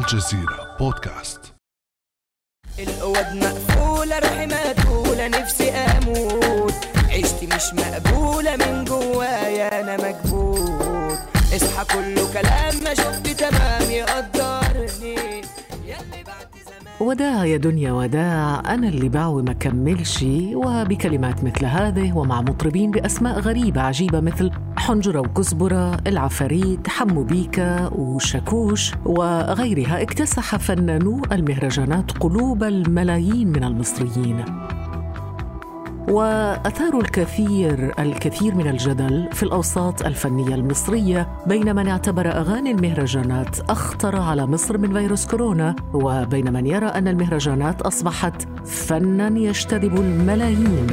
الجزيرة بودكاست. الأوض مقفولة روحي مقتولة نفسي أموت. عيشتي مش مقبولة من جوايا أنا مكبوت. اصحى كله كلام ما شفت تمام يقدرني. ياللي بعد زمان وداع يا دنيا وداع أنا اللي بعوي ما كملش وبكلمات مثل هذه ومع مطربين بأسماء غريبة عجيبة مثل حنجرة وكزبرة العفاريت حمو بيكا وشاكوش وغيرها اكتسح فنانو المهرجانات قلوب الملايين من المصريين. واثاروا الكثير الكثير من الجدل في الأوساط الفنية المصرية بين من اعتبر أغاني المهرجانات أخطر على مصر من فيروس كورونا وبين من يرى أن المهرجانات أصبحت فنا يجتذب الملايين.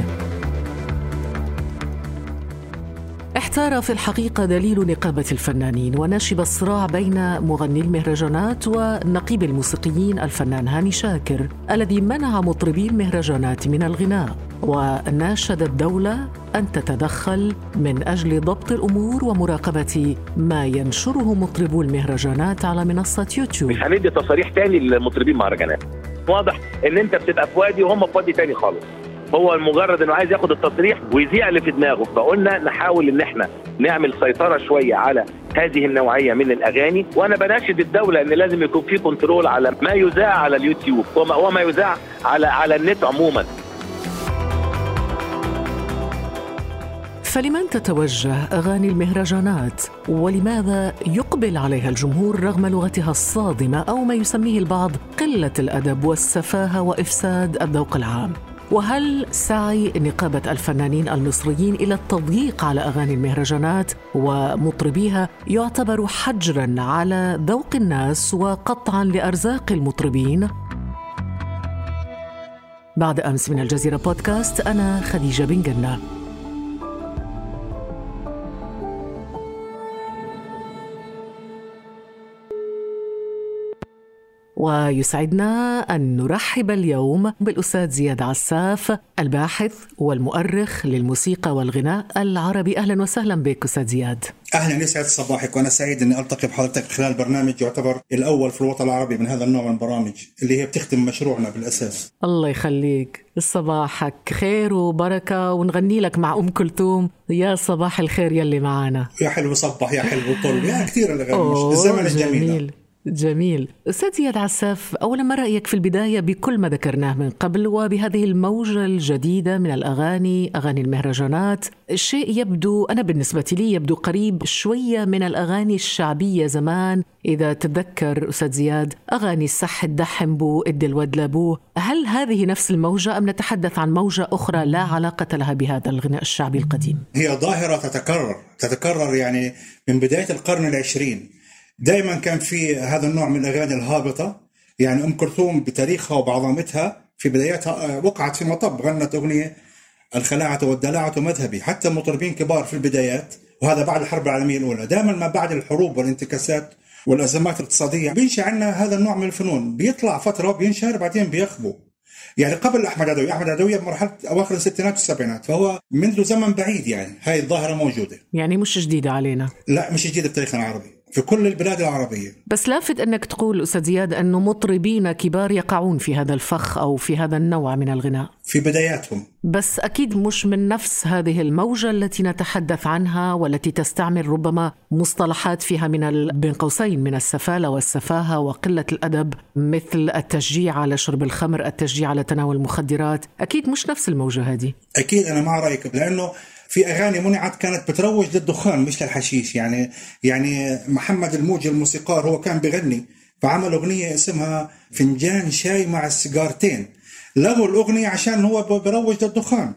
احتار في الحقيقة دليل نقابة الفنانين ونشب الصراع بين مغني المهرجانات ونقيب الموسيقيين الفنان هاني شاكر الذي منع مطربي المهرجانات من الغناء. وناشد الدولة أن تتدخل من أجل ضبط الأمور ومراقبة ما ينشره مطربو المهرجانات على منصة يوتيوب. مش هندي تصاريح تاني للمطربين مهرجانات واضح إن أنت بتبقى في وادي وهم في وادي تاني خالص. هو مجرد إنه عايز ياخد التصريح ويذيع اللي في دماغه. فقلنا نحاول إن إحنا نعمل سيطرة شوية على هذه النوعية من الأغاني. وأنا بناشد الدولة إن لازم يكون في كنترول على ما يذاع على اليوتيوب وما, وما يذاع على على النت عموما. فلمن تتوجه أغاني المهرجانات؟ ولماذا يقبل عليها الجمهور رغم لغتها الصادمة أو ما يسميه البعض قلة الأدب والسفاهة وإفساد الذوق العام؟ وهل سعي نقابة الفنانين المصريين إلى التضييق على أغاني المهرجانات ومطربيها يعتبر حجرا على ذوق الناس وقطعا لأرزاق المطربين؟ بعد أمس من الجزيرة بودكاست أنا خديجة بن جنة ويسعدنا أن نرحب اليوم بالأستاذ زياد عساف الباحث والمؤرخ للموسيقى والغناء العربي. أهلا وسهلا بك أستاذ زياد. أهلا يسعد صباحك وأنا سعيد إني ألتقي بحضرتك خلال برنامج يعتبر الأول في الوطن العربي من هذا النوع من البرامج اللي هي بتخدم مشروعنا بالأساس. الله يخليك. صباحك خير وبركة ونغني لك مع أم كلثوم. يا صباح الخير يلي معانا. يا حلو صبح يا حلو طل يا كثير الاغاني الزمن الجميل. جميل. أستاذ زياد عساف أولا ما رأيك في البداية بكل ما ذكرناه من قبل وبهذه الموجة الجديدة من الأغاني أغاني المهرجانات الشيء يبدو أنا بالنسبة لي يبدو قريب شوية من الأغاني الشعبية زمان. إذا تتذكر أستاذ زياد أغاني السح الدحم بو إد الود لابوه هل هذه نفس الموجة أم نتحدث عن موجة أخرى لا علاقة لها بهذا الغناء الشعبي القديم؟ هي ظاهرة تتكرر تتكرر يعني من بداية القرن العشرين. دائما كان في هذا النوع من الأغاني الهابطة. يعني أم كلثوم بتاريخها وبعظمتها في بداياتها آه، وقعت في مطب غنت أغنية الخلاعة والدلاعه مذهبي. حتى مطربين كبار في البدايات وهذا بعد الحرب العالمية الأولى. دائما ما بعد الحروب والانتكاسات والأزمات الاقتصادية بينشأ عندنا هذا النوع من الفنون. بيطلع فترة وبينشهر بعدين بيخبو. يعني قبل أحمد عدوي أحمد عدوي بمرحله أواخر الستينات والسبعينات فهو منذ زمن بعيد يعني هاي الظاهرة موجودة. يعني مش جديدة علينا. لا مش جديدة بتاريخنا العربي. في كل البلاد العربية. بس لافت أنك تقول أستاذ زياد انه مطربين كبار يقعون في هذا الفخ أو في هذا النوع من الغناء. في بداياتهم. بس أكيد مش من نفس هذه الموجة التي نتحدث عنها والتي تستعمل ربما مصطلحات فيها من ال... بين قوسين من السفالة والسفاهة وقلة الأدب مثل التشجيع على شرب الخمر، التشجيع على تناول المخدرات، أكيد مش نفس الموجة هذه. أكيد أنا مع رأيك لأنه في أغاني منعت كانت بتروج للدخان مش للحشيش. يعني يعني محمد الموجي الموسيقار هو كان بغني فعمل أغنية اسمها فنجان شاي مع السيجارتين. لغوا الأغنية عشان هو بروج للدخان.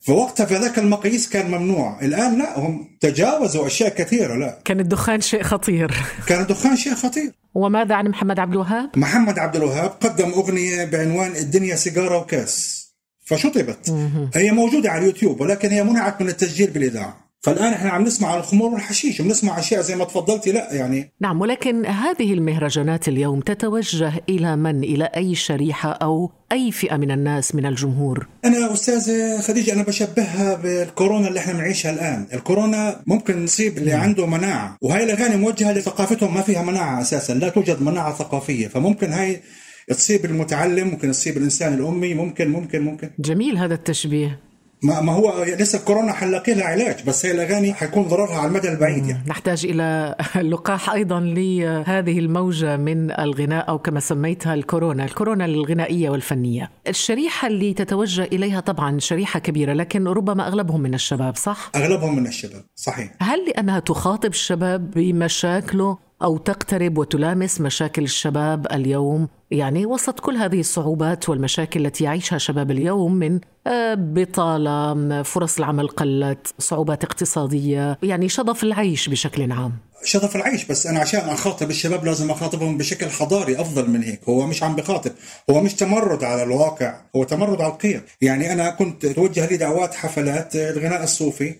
فوقتها في ذاك المقاييس كان ممنوع. الآن لا هم تجاوزوا أشياء كثيرة لا. كان الدخان شيء خطير. كان الدخان شيء خطير. وماذا عن محمد عبد الوهاب؟ محمد عبد الوهاب قدم أغنية بعنوان الدنيا سيجارة وكاس. فشطبت. هي موجودة على اليوتيوب ولكن هي منعت من التسجيل بالإذاعة. فالآن إحنا عم نسمع عن الخمور والحشيش وبنسمع أشياء زي ما تفضلتي لا يعني. نعم ولكن هذه المهرجانات اليوم تتوجه إلى من؟ إلى أي شريحة أو أي فئة من الناس من الجمهور؟ أنا أستاذة خديجة أنا بشبهها بالكورونا اللي إحنا بنعيشها الآن، الكورونا ممكن تصيب اللي عنده مناعة، وهي الأغاني موجهة لثقافتهم ما فيها مناعة أساسا، لا توجد مناعة ثقافية، فممكن هاي تصيب المتعلم، ممكن تصيب الإنسان الأمي، ممكن ممكن ممكن جميل هذا التشبيه ما, ما هو لسه الكورونا حنلاقي لها علاج، بس هي الأغاني حيكون ضررها على المدى البعيد يعني. نحتاج إلى اللقاح أيضا لهذه الموجة من الغناء أو كما سميتها الكورونا الكورونا الغنائية والفنية الشريحة اللي تتوجه إليها طبعا شريحة كبيرة لكن ربما أغلبهم من الشباب صح؟ أغلبهم من الشباب، صحيح. هل لأنها تخاطب الشباب بمشاكله أو تقترب وتلامس مشاكل الشباب اليوم. يعني وسط كل هذه الصعوبات والمشاكل التي يعيشها شباب اليوم من آه، بطالة فرص العمل قلت صعوبات اقتصادية يعني شظف العيش بشكل عام. شغف العيش بس أنا عشان أخاطب الشباب لازم أخاطبهم بشكل حضاري أفضل من هيك. هو مش عم بخاطب هو مش تمرد على الواقع هو تمرد على القيم. يعني أنا كنت توجه لي دعوات حفلات الغناء الصوفي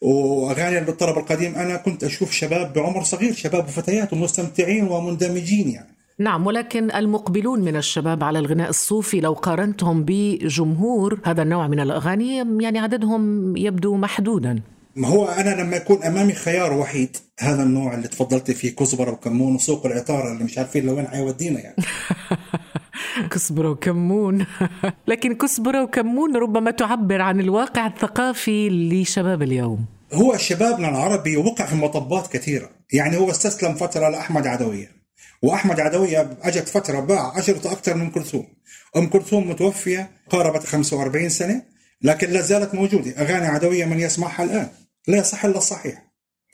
واغاني بالطرب القديم أنا كنت أشوف شباب بعمر صغير شباب وفتيات ومستمتعين ومندمجين يعني. نعم ولكن المقبلون من الشباب على الغناء الصوفي لو قارنتهم بجمهور هذا النوع من الأغاني يعني عددهم يبدو محدودا. ما هو أنا لما يكون أمامي خيار وحيد هذا النوع اللي تفضلت فيه كزبرة وكمون وسوق العطاره اللي مش عارفين لوين حيودينا يعني. كزبرة وكمون لكن كزبرة وكمون ربما تعبر عن الواقع الثقافي لشباب اليوم. هو شبابنا العربي وقع في مطبات كثيرة. يعني هو استسلم فترة لأحمد عدوية. وأحمد عدوية أجت فترة باع عشرة أكثر من كلثوم. أم كلثوم متوفية قاربت 45 سنة لكن لا زالت موجودة. أغاني عدوية من يسمعها الآن. لا يصح إلا الصحيح.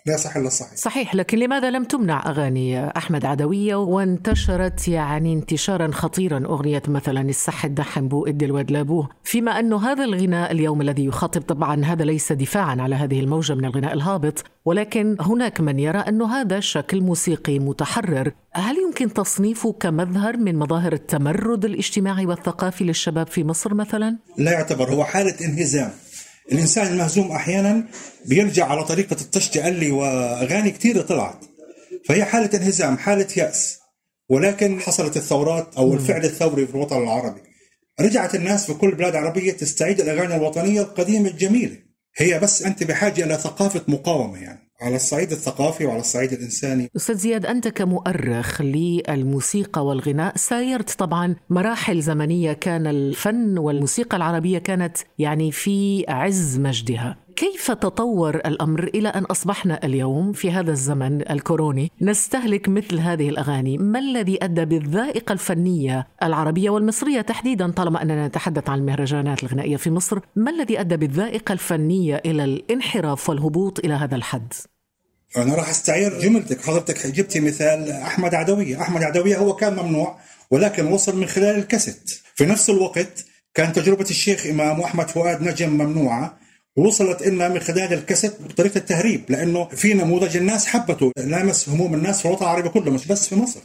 لا يصح إلا الصحيح. صحيح لكن لماذا لم تمنع أغاني أحمد عدوية وانتشرت يعني انتشارا خطيرا أغنية مثلا السح الدحم بو إد الواد لابوه؟ فيما أنه هذا الغناء اليوم الذي يخاطب طبعا هذا ليس دفاعا على هذه الموجة من الغناء الهابط ولكن هناك من يرى أنه هذا شكل موسيقي متحرر. هل يمكن تصنيفه كمظهر من مظاهر التمرد الاجتماعي والثقافي للشباب في مصر مثلا؟ لا يعتبر هو حالة انهزام. الإنسان المهزوم أحيانا بيرجع على طريقة الطش تقلي وأغاني كثيرة طلعت. فهي حالة انهزام حالة يأس. ولكن حصلت الثورات أو الفعل الثوري في الوطن العربي. رجعت الناس في كل البلاد العربية تستعيد الأغاني الوطنية القديمة الجميلة. هي بس أنت بحاجة إلى ثقافة مقاومة يعني. على الصعيد الثقافي وعلى الصعيد الإنساني. أستاذ زياد أنت كمؤرخ للموسيقى والغناء سايرت طبعا مراحل زمنية كان الفن والموسيقى العربية كانت يعني في عز مجدها. كيف تطور الأمر إلى أن أصبحنا اليوم في هذا الزمن الكوروني نستهلك مثل هذه الأغاني. ما الذي أدى بالذائقة الفنية العربية والمصرية تحديدا طالما أننا نتحدث عن المهرجانات الغنائية في مصر؟ ما الذي أدى بالذائقة الفنية إلى الانحراف والهبوط إلى هذا الحد؟ أنا راح أستعير جملتك. حضرتك جبتي مثال أحمد عدوية. أحمد عدوية هو كان ممنوع ولكن وصل من خلال الكاسيت. في نفس الوقت كان تجربة الشيخ إمام وأحمد فؤاد نجم ممنوعة. وصلت لنا من خلال الكاسيت بطريقة التهريب لأنه في نموذج الناس حبته. لامس هموم الناس في الوطن العربي كله مش بس في مصر.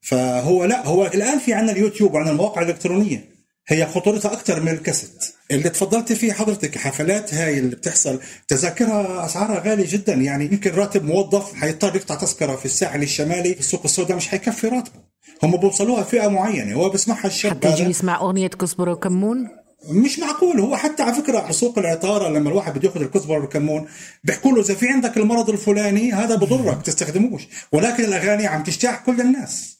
فهو لا هو الآن في عندنا اليوتيوب وعندنا المواقع الإلكترونية. هي خطورتها أكثر من الكاسيت. اللي تفضلت فيه حضرتك حفلات هاي اللي بتحصل تذاكرها أسعارها غالية جدا. يعني يمكن راتب موظف حيضطر يقطع تذكرة في الساحل الشمالي في السوق السوداء مش حيكفي راتبه. هم بوصلوها فئة معينة هو بسمعها الشاب. حتى يجي. يسمع أغنية كزبرة وكمون؟ مش معقول. هو حتى على فكرة على سوق العطارة لما الواحد بده ياخذ الكزبرة والكمون بيحكوا له إذا في عندك المرض الفلاني هذا بضرك تستخدموش. ولكن الأغاني عم تجتاح كل الناس.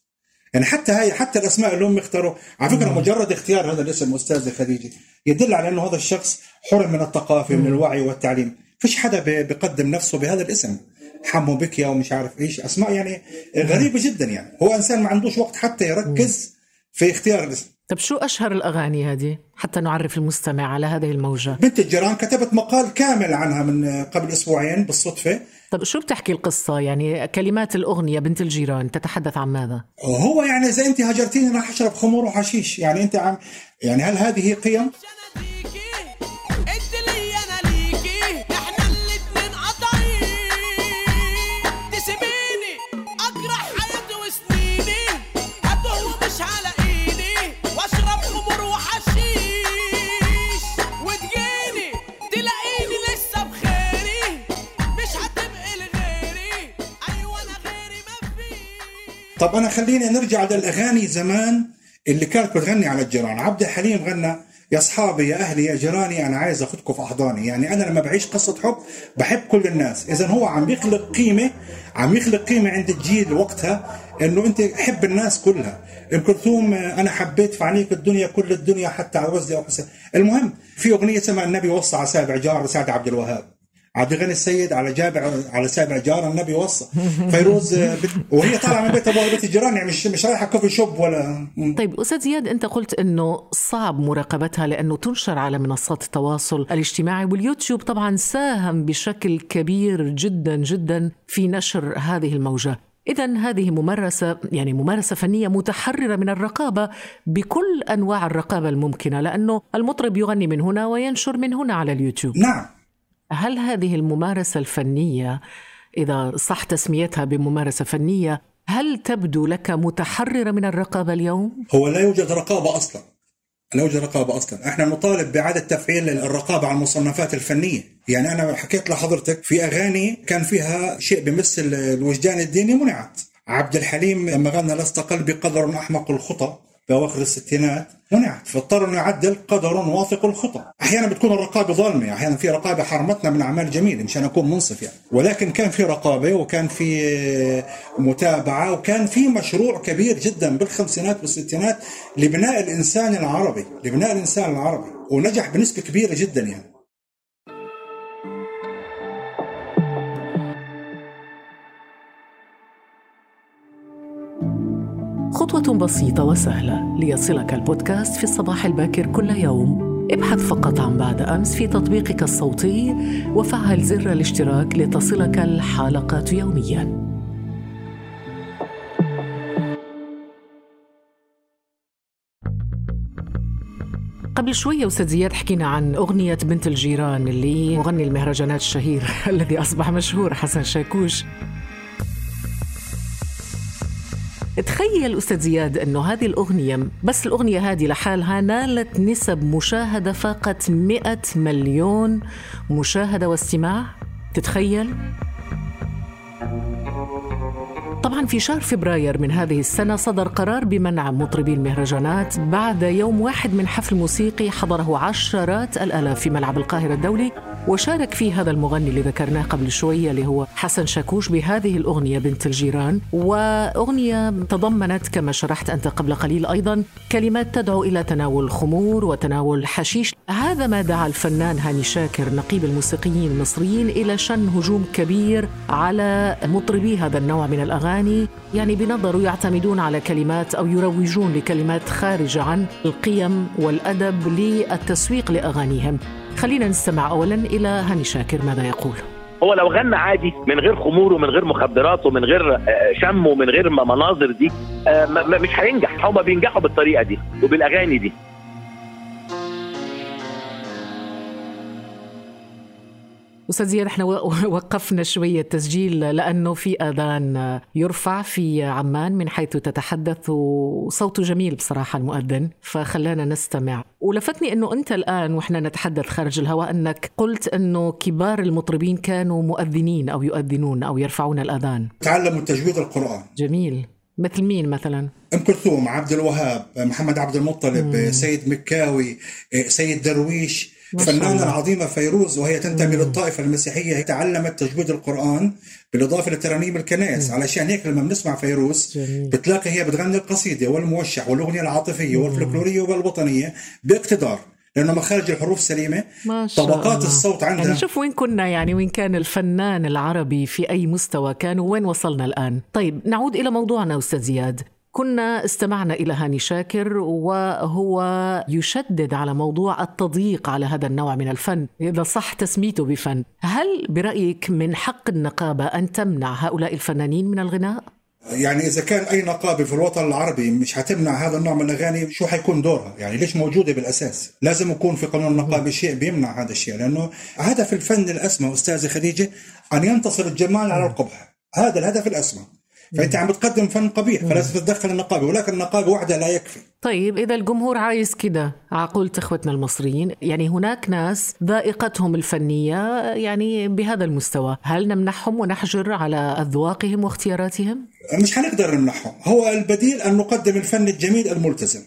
يعني حتى هاي حتى الأسماء اللي هم اختاروا على فكرة مجرد اختيار هذا الاسم أستاذة خديجة يدل على إنه هذا الشخص حرم من الثقافة من الوعي والتعليم. فيش حدا بي- بيقدم نفسه بهذا الاسم. حمو بكيا ومش عارف إيش. أسماء يعني غريبة جدا يعني. هو إنسان ما عندوش وقت حتى يركز في اختيار الاسم. طب شو أشهر الأغاني هذه؟ حتى نعرف المستمع على هذه الموجة. بنت الجيران كتبت مقال كامل عنها من قبل أسبوعين بالصدفة. طب شو بتحكي القصة؟ يعني كلمات الأغنية بنت الجيران تتحدث عن ماذا؟ وهو يعني اذا أنت هجرتيني راح أشرب خمور وحشيش. يعني أنت عم يعني هل هذه قيم؟ طب أنا خليني نرجع للأغاني زمان اللي كانت بتغني على الجيران. عبد الحليم غنى يا أصحابي يا أهلي يا جيراني أنا عايز أخذكم في أحضاني. يعني أنا لما بعيش قصة حب بحب كل الناس. اذا هو عم يخلق قيمة عم يخلق قيمة عند الجيل وقتها إنه أنت حب الناس كلها. ام كلثوم أنا حبيت فعنيك الدنيا كل الدنيا حتى عوزي أو حسن المهم في أغنية اسمها النبي وصى على سابع جار سعد عبد الوهاب. عبد الغني السيد على جابع على سابع جار النبي وصى. فيروز بت... وهي طالعة من بيت ابوها بيت الجيران يعني مش مش رايحة كوفي شوب ولا طيب أستاذ زياد أنت قلت أنه صعب مراقبتها لأنه تنشر على منصات التواصل الاجتماعي واليوتيوب طبعا ساهم بشكل كبير جدا جدا في نشر هذه الموجة. إذا هذه ممارسة يعني ممارسة فنية متحررة من الرقابة بكل أنواع الرقابة الممكنة لأنه المطرب يغني من هنا وينشر من هنا على اليوتيوب. نعم. هل هذه الممارسة الفنية إذا صح تسميتها بممارسة فنية هل تبدو لك متحررة من الرقابة اليوم؟ هو لا يوجد رقابة أصلا. لا يوجد رقابة أصلا. إحنا نطالب باعاده تفعيل الرقابة على المصنفات الفنية. يعني أنا حكيت لحضرتك في أغاني كان فيها شيء بيمثل الوجدان الديني منعت. عبد الحليم لما غنى لست قلبي قدر أحمق الخطى. بأواخر الستينات منعت فاضطر إنه يعدل قدر واثق الخطى أحيانا بتكون الرقابة ظالمة أحيانا في رقابة حرمتنا من أعمال جميلة مشان أكون منصف يعني. ولكن كان في رقابة وكان في متابعة وكان في مشروع كبير جدا بالخمسينات والستينات لبناء الإنسان العربي لبناء الإنسان العربي ونجح بنسبة كبيرة جدا يعني. بسيطة وسهلة ليصلك البودكاست في الصباح الباكر كل يوم. ابحث فقط عن بعد أمس في تطبيقك الصوتي وفعل زر الاشتراك لتصلك الحلقات يومياً. قبل شوية أستاذ زياد حكينا عن أغنية بنت الجيران اللي مغني المهرجانات الشهير الذي أصبح مشهور حسن شاكوش. تخيل أستاذ زياد أنه هذه الأغنية بس الأغنية هذه لحالها نالت نسب مشاهدة فاقت 100 مليون مشاهدة واستماع تتخيل؟ طبعا في شهر فبراير من هذه السنة صدر قرار بمنع مطربي المهرجانات بعد يوم واحد من حفل موسيقي حضره عشرات الآلاف في ملعب القاهرة الدولي وشارك فيه هذا المغني اللي ذكرناه قبل شوية اللي هو حسن شاكوش بهذه الأغنية بنت الجيران. وأغنية تضمنت كما شرحت أنت قبل قليل أيضا كلمات تدعو إلى تناول الخمور وتناول حشيش. هذا ما دعا الفنان هاني شاكر نقيب الموسيقيين المصريين إلى شن هجوم كبير على مطربي هذا النوع من الأغاني. يعني بنظره يعتمدون على كلمات أو يروجون لكلمات خارجة عن القيم والأدب للتسويق لأغانيهم. خلينا نستمع أولا إلى هاني شاكر ماذا يقول؟ هو لو غنى عادي من غير خمور ومن غير مخدرات ومن غير آه، شم ومن غير مناظر دي آه، مش هينجح. هما بينجحوا بالطريقة دي وبالأغاني دي. أستاذ زياد إحنا وقفنا شوية تسجيل لأنه في آذان يرفع في عمان من حيث تتحدث وصوته جميل بصراحة المؤذن فخلانا نستمع. ولفتني أنه أنت الآن وإحنا نتحدث خارج الهواء أنك قلت أنه كبار المطربين كانوا مؤذنين أو يؤذنون أو يرفعون الأذان. تعلموا تجويد القرآن. جميل. مثل مين مثلا؟ أم كلثوم عبد الوهاب محمد عبد المطلب سيد مكاوي سيد درويش الفنانة. العظيمة فيروز وهي تنتمي للطائفة المسيحية هي تعلمت تجويد القرآن بالإضافة لترانيم الكنائس. علشان هيك لما بنسمع فيروز جميل. بتلاقي هي بتغني القصيدة والموشح والأغنية العاطفية والفلكلورية والوطنية باقتدار لأنه مخارج الحروف سليمة. ما شاء طبقات الله. الصوت عندها. يعني شوف وين كنا يعني وين كان الفنان العربي في أي مستوى كان وين وصلنا الآن؟ طيب نعود إلى موضوعنا أستاذ زياد. كنا استمعنا إلى هاني شاكر وهو يشدد على موضوع التضييق على هذا النوع من الفن. إذا صح تسميته بفن هل برأيك من حق النقابة أن تمنع هؤلاء الفنانين من الغناء؟ يعني إذا كان أي نقابة في الوطن العربي مش حتمنع هذا النوع من الأغاني شو حيكون دورها؟ يعني ليش موجودة بالأساس؟ لازم يكون في قانون النقابة شيء بيمنع هذا الشيء لأنه هدف الفن الأسمى أستاذة خديجة أن ينتصر الجمال على القبح هذا الهدف الأسمى. فأنت عم بتقدم فن قبيح فلازم تتدخل النقابة ولكن النقابة وحدها لا يكفي. طيب إذا الجمهور عايز كده عقولة إخوتنا المصريين يعني هناك ناس ذائقتهم الفنية يعني بهذا المستوى هل نمنحهم ونحجر على أذواقهم واختياراتهم؟ مش حنقدر نمنعهم هو البديل أن نقدم الفن الجميل الملتزم.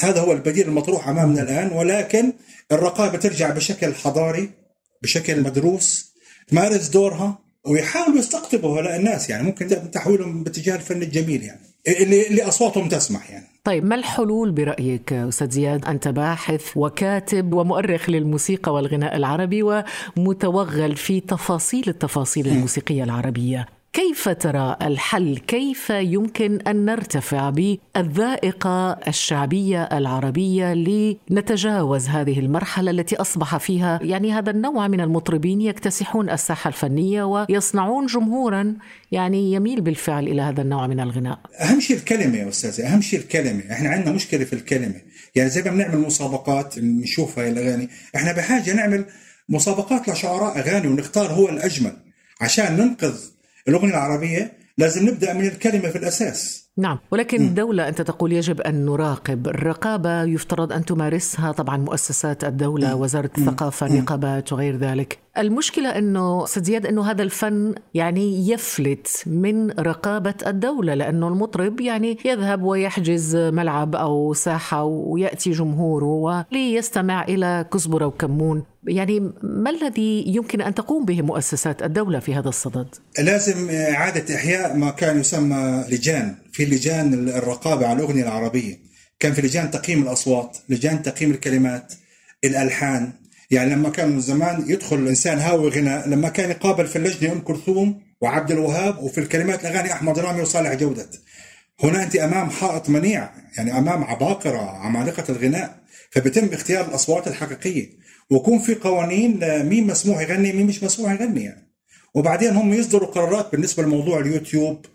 هذا هو البديل المطروح أمامنا الآن ولكن الرقابة ترجع بشكل حضاري بشكل مدروس تمارس دورها ويحاولوا يستقطبوا هؤلاء الناس يعني ممكن تحويلهم باتجاه الفن الجميل يعني اللي اللي أصواتهم تسمح يعني. طيب ما الحلول برأيك أستاذ زياد؟ أنت باحث وكاتب ومؤرخ للموسيقى والغناء العربي ومتوغل في تفاصيل التفاصيل الموسيقية العربية. كيف ترى الحل؟ كيف يمكن أن نرتفع بالذائقة الشعبية العربية لنتجاوز هذه المرحلة التي أصبح فيها؟ يعني هذا النوع من المطربين يكتسحون الساحة الفنية ويصنعون جمهورا يعني يميل بالفعل إلى هذا النوع من الغناء. أهم شيء الكلمة يا أستاذ أهم شيء الكلمة. إحنا عندنا مشكلة في الكلمة. يعني زي ما بنعمل مسابقات نشوف هاي الاغاني إحنا بحاجة نعمل مسابقات لشعراء أغاني ونختار هو الأجمل عشان ننقذ اللغة العربية لازم نبدأ من الكلمة في الأساس. نعم. ولكن الدولة أنت تقول يجب أن نراقب الرقابة يفترض أن تمارسها طبعا مؤسسات الدولة وزارة الثقافة نقابات وغير ذلك. المشكلة أنه زياد أنه هذا الفن يعني يفلت من رقابة الدولة لأنه المطرب يعني يذهب ويحجز ملعب أو ساحة ويأتي جمهوره وليستمع إلى كزبرة وكمون. يعني ما الذي يمكن أن تقوم به مؤسسات الدولة في هذا الصدد؟ لازم إعادة إحياء ما كان يسمى لجان. في لجان الرقابة على الأغنية العربية. كان في لجان تقييم الأصوات لجان تقييم الكلمات الألحان. يعني لما كان زمان يدخل الإنسان هاوي غناء لما كان يقابل في اللجنة أم كلثوم وعبد الوهاب وفي الكلمات الأغاني أحمد رامي وصالح جودة هنا أنت أمام حائط منيع يعني أمام عباقرة عمالقة الغناء. فبيتم اختيار الأصوات الحقيقية. ويكون في قوانين مين مسموح يغني مين مش مسموح يغني يعني. وبعدين هم يصدروا قرارات بالنسبة لموضوع اليوتيوب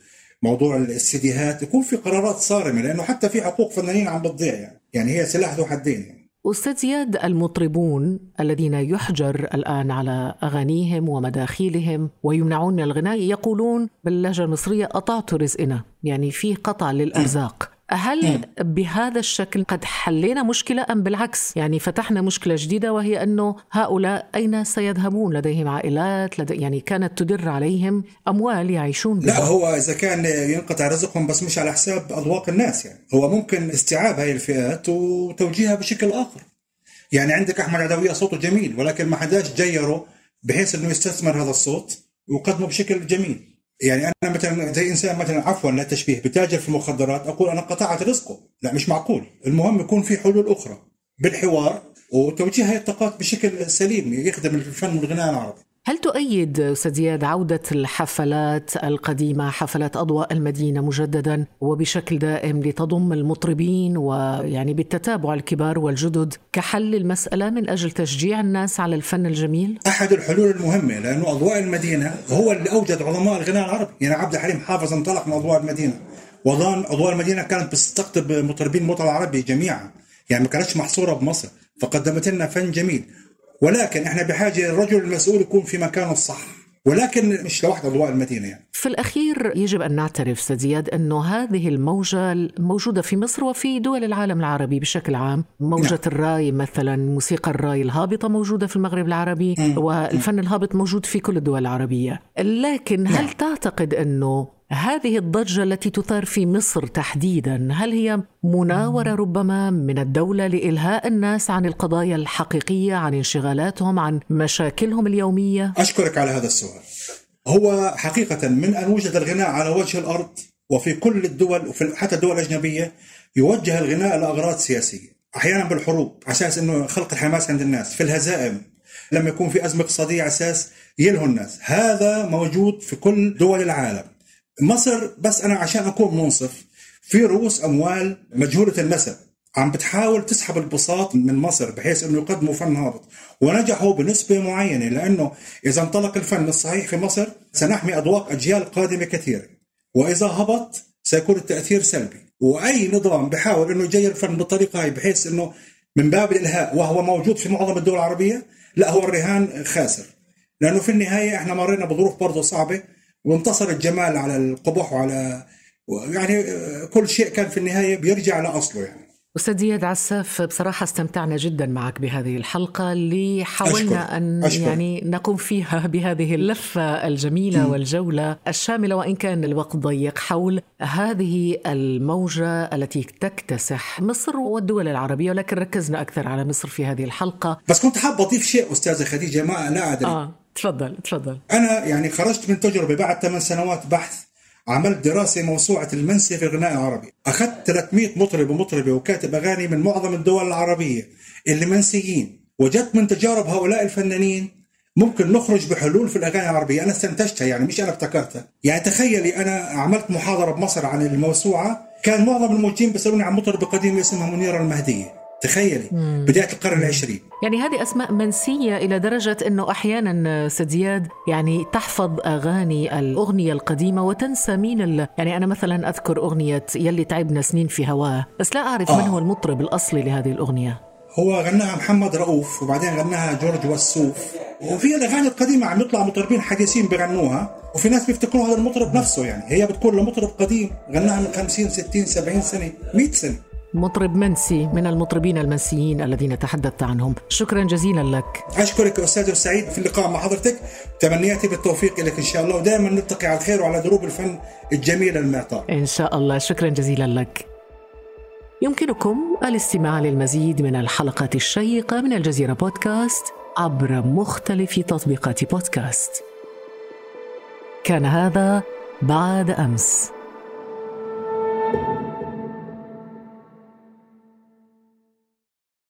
موضوع السيديهات يكون في قرارات صارمة لأنه حتى في حقوق فنانين عم بتضيع يعني يعني هي سلاح ذو حدين يعني. أستاذ زياد المطربون الذين يحجر الآن على أغانيهم ومداخيلهم ويمنعون من الغناء يقولون باللهجة المصرية قطعت رزقنا يعني في قطع للأرزاق هل بهذا الشكل قد حلينا مشكلة أم بالعكس؟ يعني فتحنا مشكلة جديدة وهي أنه هؤلاء أين سيذهبون؟ لديهم عائلات لدي يعني كانت تدر عليهم أموال يعيشون بها. لا هو إذا كان ينقطع رزقهم بس مش على حساب أذواق الناس يعني. هو ممكن استيعاب هاي الفئات وتوجيهها بشكل آخر. يعني عندك أحمد عدوية صوته جميل ولكن ما حداش جيره بحيث أنه يستثمر هذا الصوت ويقدمه بشكل جميل. يعني أنا مثلا زي إنسان مثلا عفوا لا تشبيه بتاجر في المخدرات أقول أنا قطعت رزقه. لا مش معقول. المهم يكون في حلول أخرى بالحوار وتوجيه هاي الطاقات بشكل سليم يخدم الفن والغناء العربي. هل تؤيد أستاذ زياد عودة الحفلات القديمة حفلات أضواء المدينة مجددا وبشكل دائم لتضم المطربين ويعني بالتتابع الكبار والجدد كحل المسألة من أجل تشجيع الناس على الفن الجميل؟ أحد الحلول المهمة لأنه أضواء المدينة هو اللي أوجد عظماء الغناء العربي، يعني عبد الحليم حافظ انطلق من أضواء المدينة. وظن أضواء المدينة كانت بتستقطب مطربين الوطن العربي جميعا، يعني ما كانتش محصورة بمصر، فقدمت لنا فن جميل، ولكن إحنا بحاجة الرجل المسؤول يكون في مكانه الصح ولكن مش لوحده أضواء المدينة يعني. في الأخير يجب أن نعترف أستاذ زياد انه هذه الموجة موجودة في مصر وفي دول العالم العربي بشكل عام، موجة نعم. الرأي مثلا موسيقى الرأي الهابطة موجودة في المغرب العربي م. والفن الهابط موجود في كل الدول العربية، لكن نعم. هل تعتقد أنه هذه الضجة التي تثار في مصر تحديدا هل هي مناورة ربما من الدولة لإلهاء الناس عن القضايا الحقيقية عن انشغالاتهم عن مشاكلهم اليومية؟ أشكرك على هذا السؤال. هو حقيقة من أن وجد الغناء على وجه الأرض وفي كل الدول وفي حتى الدول الأجنبية يوجه الغناء لاغراض سياسية. أحيانا بالحروب على أساس إنه خلق الحماس عند الناس. في الهزائم لما يكون في أزمة اقتصادية على أساس يلهوا الناس. هذا موجود في كل دول العالم. مصر بس أنا عشان أكون منصف في رؤوس أموال مجهولة النسب عم بتحاول تسحب البساط من مصر بحيث إنه يقدموا فن هابط. ونجحوا بنسبة معينة لأنه إذا انطلق الفن الصحيح في مصر سنحمي أذواق أجيال قادمة كثيرة. وإذا هبط سيكون التأثير سلبي. وأي نظام بحاول إنه يجير الفن بالطريقة هاي بحيث إنه من باب الإلهاء وهو موجود في معظم الدول العربية لا هو الرهان خاسر. لأنه في النهاية إحنا مرينا بظروف برضه صعبة. وانتصر الجمال على القبح وعلى يعني كل شيء كان في النهاية بيرجع لأصله يعني. أستاذ زياد عساف بصراحة استمتعنا جدا معك بهذه الحلقة اللي حاولنا أشكر. أن أشكر. يعني نقوم فيها بهذه اللفة الجميلة والجولة الشاملة وإن كان الوقت ضيق حول هذه الموجة التي تكتسح مصر والدول العربية ولكن ركزنا أكثر على مصر في هذه الحلقة. بس كنت حاب أضيف شيء أستاذة خديجة ما لا أدري. آه. تفضل تفضل. أنا يعني خرجت من تجربة بعد ثمان سنوات بحث عملت دراسة موسوعة المنسي في الغناء العربي أخذت 300 مطرب ومطربة وكاتب أغاني من معظم الدول العربية اللي منسيين. وجدت من تجارب هؤلاء الفنانين ممكن نخرج بحلول في الأغاني العربية. أنا استنتجتها يعني مش أنا ابتكرتها. يعني تخيلي أنا عملت محاضرة بمصر عن الموسوعة. كان معظم الموجودين بيسألوني عن مطربه قديمه اسمها منيره المهديه تخيلي بداية القرن العشرين. يعني هذه أسماء منسية إلى درجة أنه أحيانا سيد زياد يعني تحفظ أغاني الأغنية القديمة وتنسى مين ال... يعني أنا مثلا أذكر أغنية يلي تعبنا سنين في هواه. بس لا أعرف آه. من هو المطرب الأصلي لهذه الأغنية. هو غناها محمد رؤوف وبعدين غناها جورج وسوف. وفي الأغاني القديمة عم يطلع مطربين حديثين بغنوها وفي ناس بيفتكروا هذا المطرب نفسه يعني. هي بتكون لمطرب قديم غناها من 50 60 70 سنة 100 سنة. مطرب منسي من المطربين المنسيين الذين تحدثت عنهم. شكرا جزيلا لك. أشكرك أستاذ سعيد في اللقاء مع حضرتك. تمنياتي بالتوفيق لك إن شاء الله ودائما نلتقي على الخير وعلى دروب الفن الجميله المعطاء. إن شاء الله. شكرا جزيلا لك. يمكنكم الاستماع للمزيد من الحلقات الشيقة من الجزيرة بودكاست عبر مختلف تطبيقات بودكاست. كان هذا بعد أمس.